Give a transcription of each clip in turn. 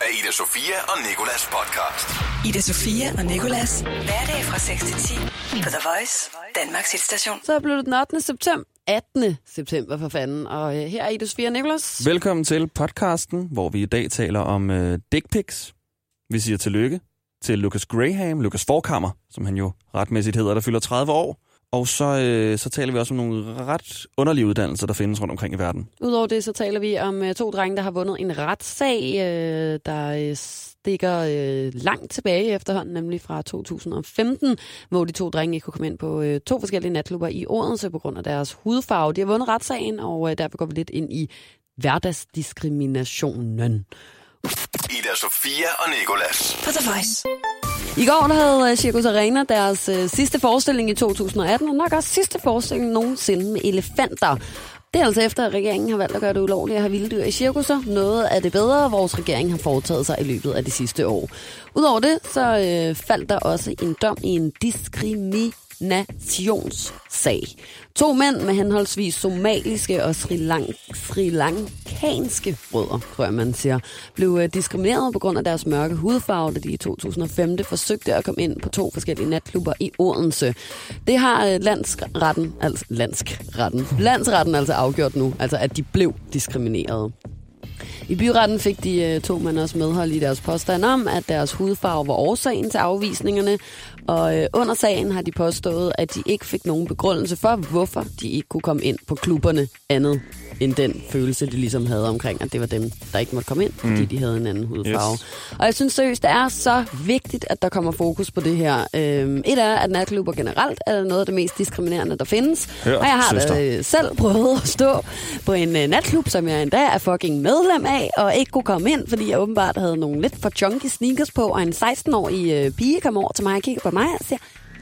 af Ida Sofia og Nikolas podcast. Ida Sofia og Nikolas. Hverdag fra 6 til 10 på The Voice, Danmarks hitstation. Så blev det den 8. september. 18. september for fanden. Og øh, her er Ida Sofia og Nikolas. Velkommen til podcasten, hvor vi i dag taler om øh, dick pics. Vi siger tillykke til Lucas Graham, Lucas Forkammer, som han jo retmæssigt hedder, der fylder 30 år. Og så, øh, så taler vi også om nogle ret underlige uddannelser, der findes rundt omkring i verden. Udover det, så taler vi om øh, to drenge, der har vundet en retssag, øh, der øh, stikker øh, langt tilbage efterhånden, nemlig fra 2015, hvor de to drenge ikke kunne komme ind på øh, to forskellige natklubber i Odense på grund af deres hudfarve. De har vundet retssagen, og øh, derfor går vi lidt ind i hverdagsdiskriminationen. Ida Sofia og Nikolas. På The Voice. I går der havde øh, Circus Arena deres øh, sidste forestilling i 2018, og nok også sidste forestilling nogensinde med elefanter. Det er altså efter, at regeringen har valgt at gøre det ulovligt at have vilde dyr i cirkusser. Noget af det bedre, vores regering har foretaget sig i løbet af de sidste år. Udover det, så øh, faldt der også en dom i en diskriminationssag. To mænd med henholdsvis somaliske og sri, Lank sri Lank- lankanske rødder, tror jeg man siger, blev øh, diskrimineret på grund af deres mørke hudfarve, da de i 2005 forsøgte at komme ind på to forskellige natklubber i Odense. Det har øh, landsretten, altså landsretten, landsretten altså afgjort nu, altså at de blev diskrimineret. I byretten fik de øh, to mænd også medhold i deres påstand om, at deres hudfarve var årsagen til afvisningerne, og under sagen har de påstået, at de ikke fik nogen begrundelse for, hvorfor de ikke kunne komme ind på klubberne andet end den følelse, de ligesom havde omkring, at det var dem, der ikke måtte komme ind, fordi mm. de havde en anden hudfarve. Yes. Og jeg synes seriøst, det er så vigtigt, at der kommer fokus på det her. Øhm, et er, at natklubber generelt er noget af det mest diskriminerende, der findes. Hør, og jeg har søster. da øh, selv prøvet at stå på en øh, natklub, som jeg endda er fucking medlem af, og ikke kunne komme ind, fordi jeg åbenbart havde nogle lidt for chunky sneakers på, og en 16-årig øh, pige kom over til mig og kigger på mig og siger,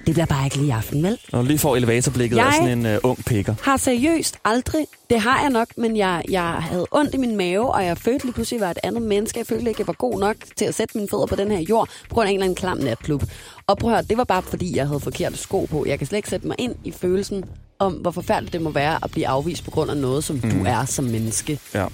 det bliver bare ikke lige i aften, vel? Og lige får elevatorblikket Jeg- af sådan en øh, ung pikker. har seriøst aldrig, det har jeg nok, men jeg, jeg havde ondt i min mave, og jeg følte lige pludselig, at jeg var et andet menneske. Jeg følte ikke, at jeg var god nok til at sætte mine fødder på den her jord, på grund af en eller anden klam natklub. Og prøv at høre, det var bare fordi, jeg havde forkerte sko på. Jeg kan slet ikke sætte mig ind i følelsen om, hvor forfærdeligt det må være at blive afvist på grund af noget, som mm. du er som menneske. Ja.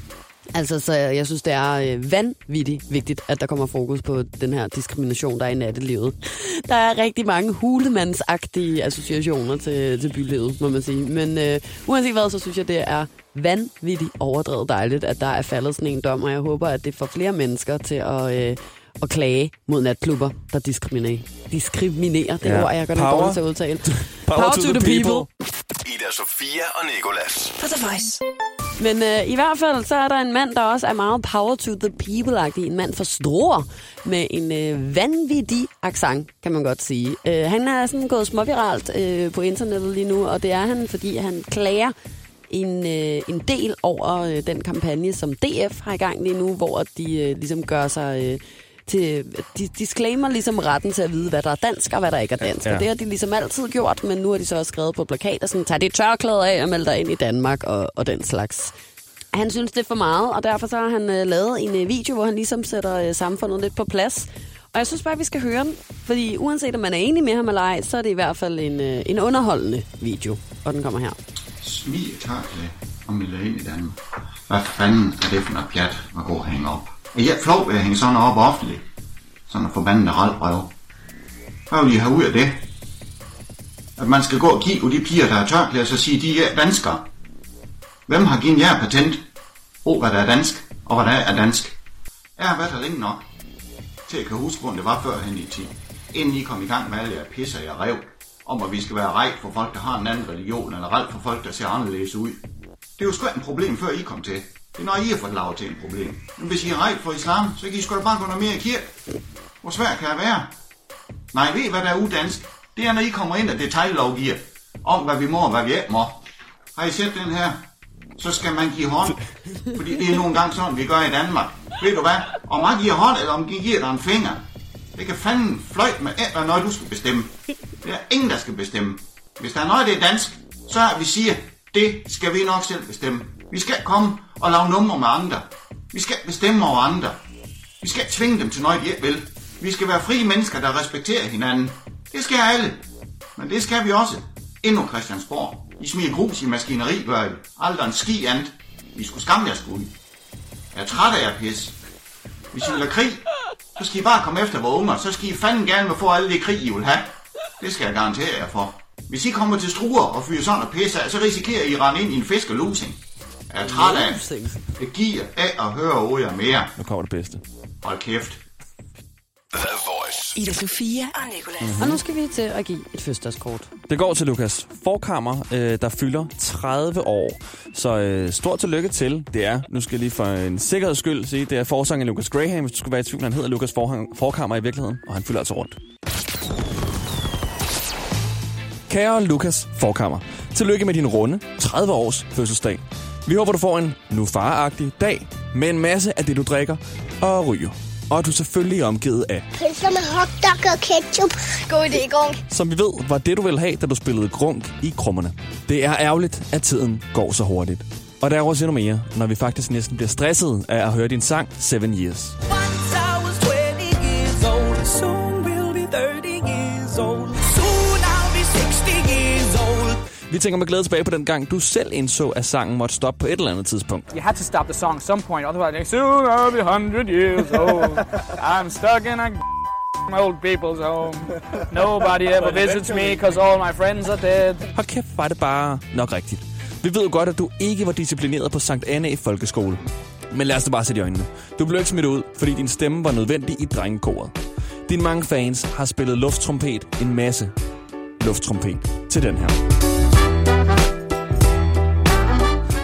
Altså, så jeg synes, det er øh, vanvittigt vigtigt, at der kommer fokus på den her diskrimination, der er i nattelivet. Der er rigtig mange hulemandsagtige associationer til, til bylivet, må man sige. Men øh, uanset hvad, så synes jeg, det er vanvittigt overdrevet dejligt, at der er faldet sådan en dom, og jeg håber, at det får flere mennesker til at, øh, at klage mod natklubber, der diskriminerer. Diskriminerer, det Ja. ord, jeg gør det Power. dårligt til at udtale. Power to the people. Ida Sofia og Nikolas. På The Voice. Men øh, i hvert fald, så er der en mand, der også er meget power to the people-agtig. En mand for store, med en øh, vanvittig accent, kan man godt sige. Øh, han er sådan gået småviralt øh, på internettet lige nu, og det er han, fordi han klager en, øh, en del over øh, den kampagne, som DF har i gang lige nu, hvor de øh, ligesom gør sig... Øh, til, de disclaimer ligesom retten til at vide, hvad der er dansk og hvad der ikke er dansk. Ja. Og det har de ligesom altid gjort, men nu har de så også skrevet på plakater, sådan, tag dit tørklæde af og meld dig ind i Danmark og, og den slags. Han synes, det er for meget, og derfor så har han øh, lavet en øh, video, hvor han ligesom sætter øh, samfundet lidt på plads. Og jeg synes bare, vi skal høre den, fordi uanset om man er enig med ham eller ej, så er det i hvert fald en, øh, en underholdende video, og den kommer her. Smig et tørklæde og melder ind i Danmark. Hvad fanden er det for noget pjat at gå og hænge op? Er jeg flov ved at hænge sådan op offentligt? Sådan en forbandet raldbrev. Hvad vil I have ud af det? At man skal gå og kigge på de piger, der har tørklæder, så sige, de er danskere. Hvem har givet jer patent? O, hvad der er dansk, og hvad der er dansk. Jeg har været her længe nok, til at kan huske, hvordan det var førhen i tid. Inden I kom i gang med alle jer pisser, jeg rev, om at vi skal være rejt for folk, der har en anden religion, eller rejt for folk, der ser anderledes ud. Det er jo sgu et problem, før I kom til. Det er når I har fået lavet til en problem. Men hvis I er rej for islam, så kan I sgu da bare gå noget mere i kirke. Hvor svært kan det være? Nej, ved I, hvad der er udansk? Det er, når I kommer ind og detaljlovgiver om, hvad vi må og hvad vi ikke må. Har I set den her? Så skal man give hånd. Fordi det er nogle gange sådan, vi gør i Danmark. Ved du hvad? Om man giver hånd, eller om de giver dig en finger. Det kan fanden fløjt med et eller noget, du skal bestemme. Det er ingen, der skal bestemme. Hvis der er noget, der er dansk, så er vi siger, det skal vi nok selv bestemme. Vi skal komme og lave numre med andre. Vi skal ikke bestemme over andre. Vi skal ikke tvinge dem til noget, de ikke vil. Vi skal være frie mennesker, der respekterer hinanden. Det skal alle. Men det skal vi også. Endnu Christiansborg. I smiger grus i maskineri, gør I. Aldrig en ski andet. Vi skulle skamme jer skulle. Jeg er træt af jer pis. Hvis I vil have krig, så skal I bare komme efter vores unger. Så skal I fanden gerne med få alle det krig, I vil have. Det skal jeg garantere jer for. Hvis I kommer til struer og fyrer sådan og pisse af, så risikerer I at rende ind i en fiskelusing. Jeg er træt af. Det giver af at høre over jer mere. Nu kommer det bedste. Hold kæft. The Voice. Ida Sofia og Nicolas. Mm-hmm. Og nu skal vi til at give et fødselsdagskort. Det går til Lukas Forkammer, øh, der fylder 30 år. Så øh, stort tillykke til. Det er, nu skal jeg lige for en sikkerheds skyld sige, det er forsanger Lucas Graham, hvis du skulle være i tvivl. Han hedder Lukas Forhang- Forkammer i virkeligheden, og han fylder altså rundt. Kære Lukas Forkammer, tillykke med din runde 30 års fødselsdag. Vi håber, du får en nu faragtig dag med en masse af det, du drikker og ryger. Og at du selvfølgelig er omgivet af Pølser med hotdog og ketchup. God idé, Gong. som vi ved, var det, du ville have, da du spillede grunk i krummerne. Det er ærgerligt, at tiden går så hurtigt. Og der er også endnu mere, når vi faktisk næsten bliver stresset af at høre din sang Seven Years. Once I was 20 years old, soon Vi tænker med glæde tilbage på den gang, du selv indså, at sangen måtte stoppe på et eller andet tidspunkt. You had to stop the song at some point, otherwise, like, soon I'll be 100 years old. I'm stuck in a old people's home. Nobody ever visits me, because all my friends are dead. Hold kæft, var det bare nok rigtigt. Vi ved jo godt, at du ikke var disciplineret på Sankt Anne i folkeskole. Men lad os da bare sætte i øjnene. Du blev ikke smidt ud, fordi din stemme var nødvendig i drengekoret. Dine mange fans har spillet lufttrompet en masse lufttrompet til den her.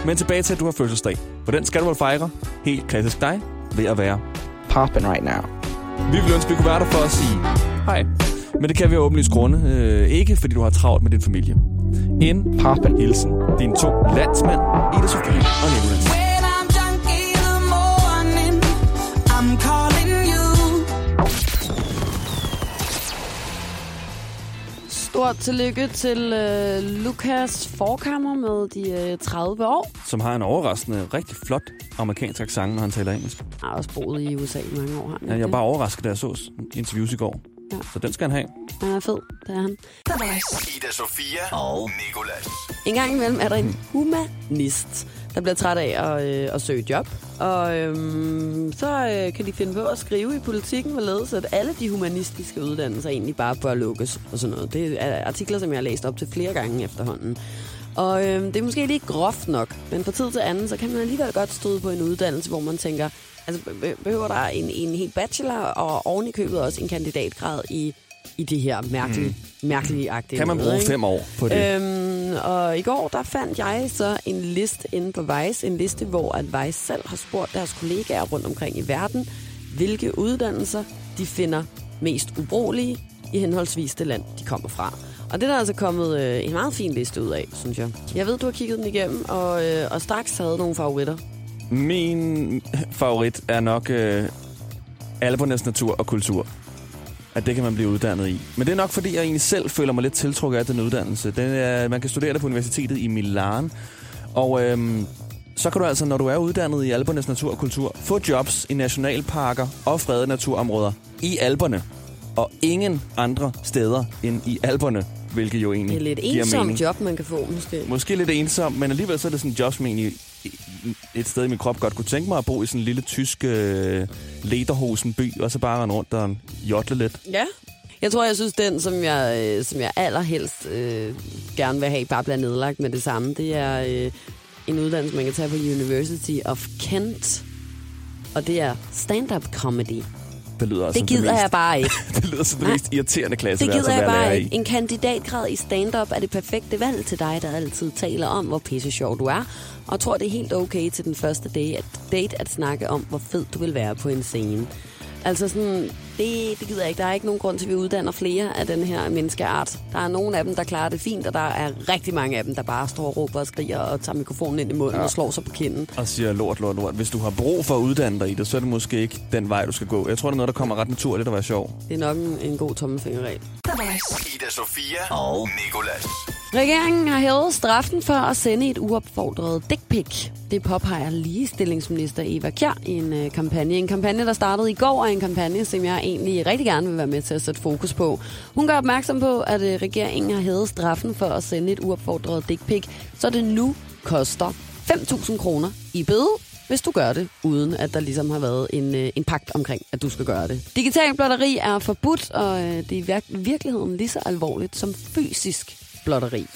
Men tilbage til, at du har fødselsdag. For den skal du vel fejre, helt klassisk dig, ved at være Popping right now. vi ville ønske, at vi kunne være der for at sige hej. Men det kan vi af åbenlyst grunde. Øh, ikke fordi du har travlt med din familie. En Popping. hilsen dine to landsmænd, Ida Sofie og Nicolás. When I'm the I'm calling Stort tillykke til øh, Lukas Forkammer med de øh, 30 år. Som har en overraskende, rigtig flot amerikansk accent, når han taler engelsk. Han har også boet i USA i mange år. han Ja, jeg var bare overrasket, da jeg så interviews i går. Ja. Så den skal han have. Han er fed, det er han. Ida Sofia og Nicolas. En gang imellem er der en humanist, der bliver træt af at, øh, at søge job. Og øhm, så øh, kan de finde på at skrive i politikken, hvorledes at alle de humanistiske uddannelser egentlig bare bør lukkes og sådan noget. Det er artikler, som jeg har læst op til flere gange efterhånden. Og øhm, det er måske lige groft nok, men fra tid til anden, så kan man alligevel godt støde på en uddannelse, hvor man tænker, altså be- behøver der en, en helt bachelor og oven i købet også en kandidatgrad i, i det her mærkelige, mm. mærkelige agtige Kan man noget, bruge ikke? fem år på det? Øhm, og i går, der fandt jeg så en liste inde på Vice. En liste, hvor at Vice selv har spurgt deres kollegaer rundt omkring i verden, hvilke uddannelser de finder mest ubrugelige i henholdsvis det land, de kommer fra. Og det er der altså kommet øh, en meget fin liste ud af, synes jeg. Jeg ved, du har kigget den igennem, og, øh, og straks havde nogle favoritter. Min favorit er nok øh, Alpernes natur og kultur. At det kan man blive uddannet i. Men det er nok, fordi jeg egentlig selv føler mig lidt tiltrukket af den uddannelse. Den er, man kan studere det på universitetet i Milan. Og øhm, så kan du altså, når du er uddannet i Alpernes natur og kultur, få jobs i nationalparker og fredede naturområder i Alperne. Og ingen andre steder end i Alperne, hvilket jo egentlig Det er lidt ensom job, man kan få, måske. Måske lidt ensom, men alligevel så er det sådan en job, som egentlig i- et sted i min krop godt kunne tænke mig at bo i sådan en lille tysk øh, lederhosenby, og så bare rende rundt og jodle lidt. Ja. Jeg tror, jeg synes, den, som jeg, øh, som jeg allerhelst øh, gerne vil have, bare bliver nedlagt med det samme, det er øh, en uddannelse, man kan tage på University of Kent. Og det er stand-up comedy. Det lyder Det gider jeg bare ikke. det lyder som det mest irriterende klasse, Det der er gider at jeg bare ikke. i. En kandidatgrad i stand-up er det perfekte valg til dig, der altid taler om, hvor pisse sjov du er. Og tror, det er helt okay til den første date at, date at snakke om, hvor fed du vil være på en scene. Altså sådan, det, det gider jeg ikke. Der er ikke nogen grund til, at vi uddanner flere af den her menneskeart. Der er nogle af dem, der klarer det fint, og der er rigtig mange af dem, der bare står og råber og skriger og tager mikrofonen ind i munden ja. og slår sig på kinden. Og siger lort, lort, lort. Hvis du har brug for at uddanne dig i det, så er det måske ikke den vej, du skal gå. Jeg tror, det er noget, der kommer ret naturligt at være sjov. Det er nok en, en god Voice. Ida Sofia og Nicolas. Regeringen har hævet straffen for at sende et uopfordret dækpik. Det påpeger ligestillingsminister Eva Kjær i en øh, kampagne. En kampagne, der startede i går, og en kampagne, som jeg egentlig rigtig gerne vil være med til at sætte fokus på. Hun gør opmærksom på, at øh, regeringen har hævet straffen for at sende et uopfordret dækpik, så det nu koster 5.000 kroner i bøde hvis du gør det, uden at der ligesom har været en, øh, en pagt omkring, at du skal gøre det. Digital blotteri er forbudt, og øh, det er i virkeligheden lige så alvorligt som fysisk blotteri.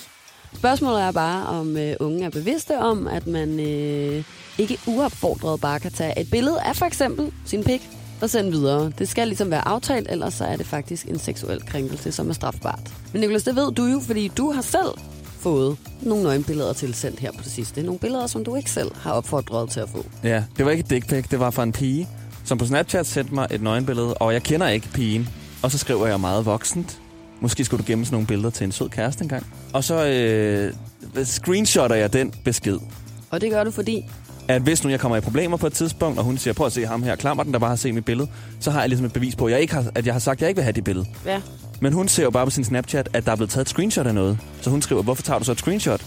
Spørgsmålet er bare, om øh, unge er bevidste om, at man øh, ikke uopfordret bare kan tage et billede af for eksempel sin pik og sende videre. Det skal ligesom være aftalt, ellers så er det faktisk en seksuel krænkelse, som er strafbart. Men Nicolas, det ved du jo, fordi du har selv fået nogle nøgenbilleder tilsendt her på det sidste. Nogle billeder, som du ikke selv har opfordret til at få. Ja, det var ikke et dick pic, det var fra en pige, som på Snapchat sendte mig et nøgenbillede, og jeg kender ikke pigen. Og så skriver jeg meget voksent. Måske skulle du gemme sådan nogle billeder til en sød kæreste engang. Og så øh, screenshotter jeg den besked. Og det gør du, fordi At hvis nu jeg kommer i problemer på et tidspunkt, og hun siger, prøv at se ham her, klammer den, der bare har set mit billede, så har jeg ligesom et bevis på, at jeg, ikke har, at jeg har sagt, at jeg ikke vil have det billede. ja, Men hun ser jo bare på sin Snapchat, at der er blevet taget et screenshot af noget. Så hun skriver, hvorfor tager du så et screenshot?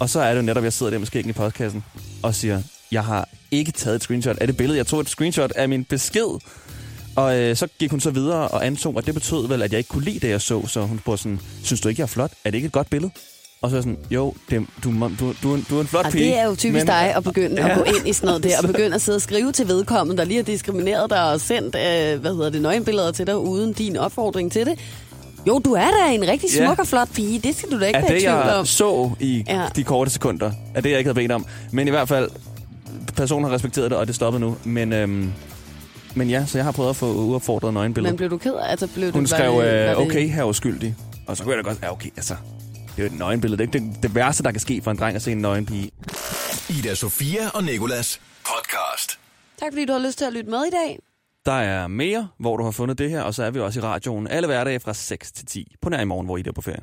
Og så er det jo netop, jeg sidder der med skæggen i postkassen og siger, jeg har ikke taget et screenshot af det billede. Jeg tog et screenshot af min besked. Og øh, så gik hun så videre og antog, at det betød vel, at jeg ikke kunne lide det, jeg så. Så hun spurgte sådan, synes du ikke, jeg er flot? Er det ikke et godt billede? Og så er sådan, jo, det, du, du, du, du er en flot og pige. det er jo typisk men- dig at begynde ja. Ja. at gå ind i sådan noget der, og begynde at sidde og skrive til vedkommende, der lige har diskrimineret dig og sendt, øh, hvad hedder det, nøgenbilleder til dig uden din opfordring til det. Jo, du er da en rigtig Ja. smuk og flot pige. Det skal du da ikke er være i det, tvivl jeg om. så i Ja. ja. de korte sekunder, er det, jeg ikke havde bedt om. Men i hvert fald, personen har respekteret det, og det stoppede nu. Men, øhm, men ja, så jeg har prøvet at få uopfordret nøgenbilleder. Men blev du ked af, altså blev Hun det, var skrev, øh, okay, her er uskyldig. Og så kunne jeg da godt, ja okay, altså, det er jo et nøgenbillede. Det er ikke det, det værste, der kan ske for en dreng at se en nøgenpige. Ida Sofia og Nikolas podcast. Tak fordi du har lyst til at lytte med i dag. Der er mere, hvor du har fundet det her, og så er vi også i radioen alle hverdage fra 6 til 10. På nær i morgen, hvor I er på ferie.